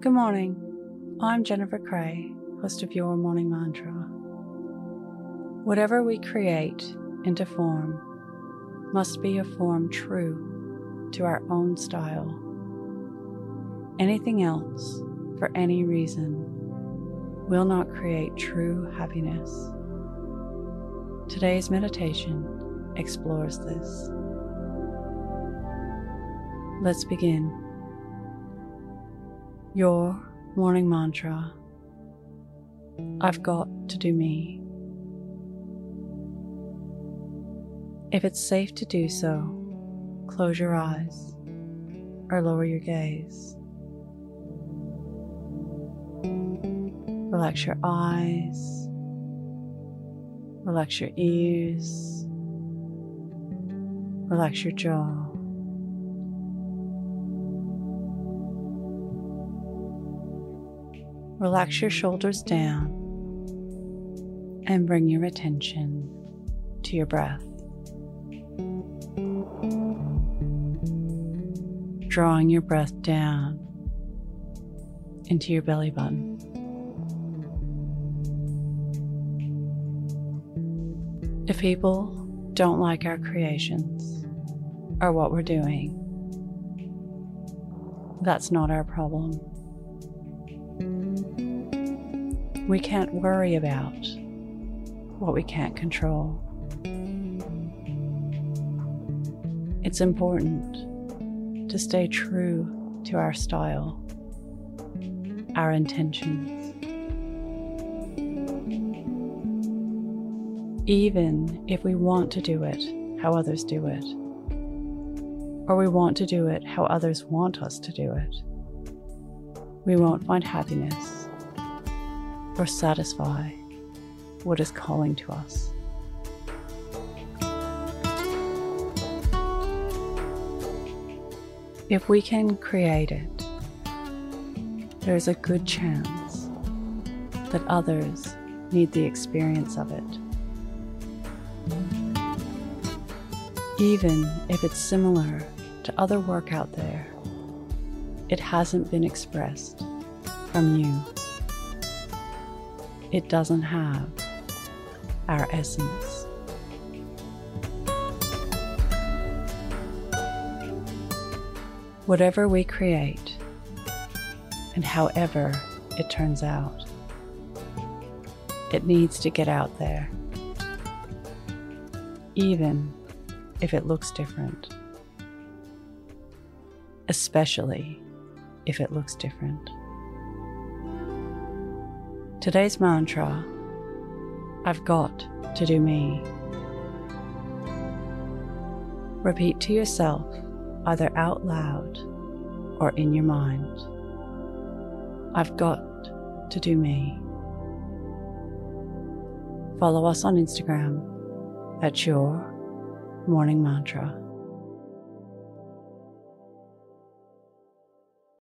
Good morning. I'm Jennifer Cray, host of Your Morning Mantra. Whatever we create into form must be a form true to our own style. Anything else, for any reason, will not create true happiness. Today's meditation explores this. Let's begin. Your morning mantra I've got to do me. If it's safe to do so, close your eyes or lower your gaze. Relax your eyes, relax your ears, relax your jaw. Relax your shoulders down and bring your attention to your breath. Drawing your breath down into your belly button. If people don't like our creations or what we're doing, that's not our problem. We can't worry about what we can't control. It's important to stay true to our style, our intentions. Even if we want to do it how others do it, or we want to do it how others want us to do it, we won't find happiness or satisfy what is calling to us. If we can create it, there is a good chance that others need the experience of it. Even if it's similar to other work out there, it hasn't been expressed from you. It doesn't have our essence. Whatever we create, and however it turns out, it needs to get out there, even if it looks different, especially if it looks different. Today's mantra I've got to do me. Repeat to yourself, either out loud or in your mind. I've got to do me. Follow us on Instagram at Your Morning Mantra.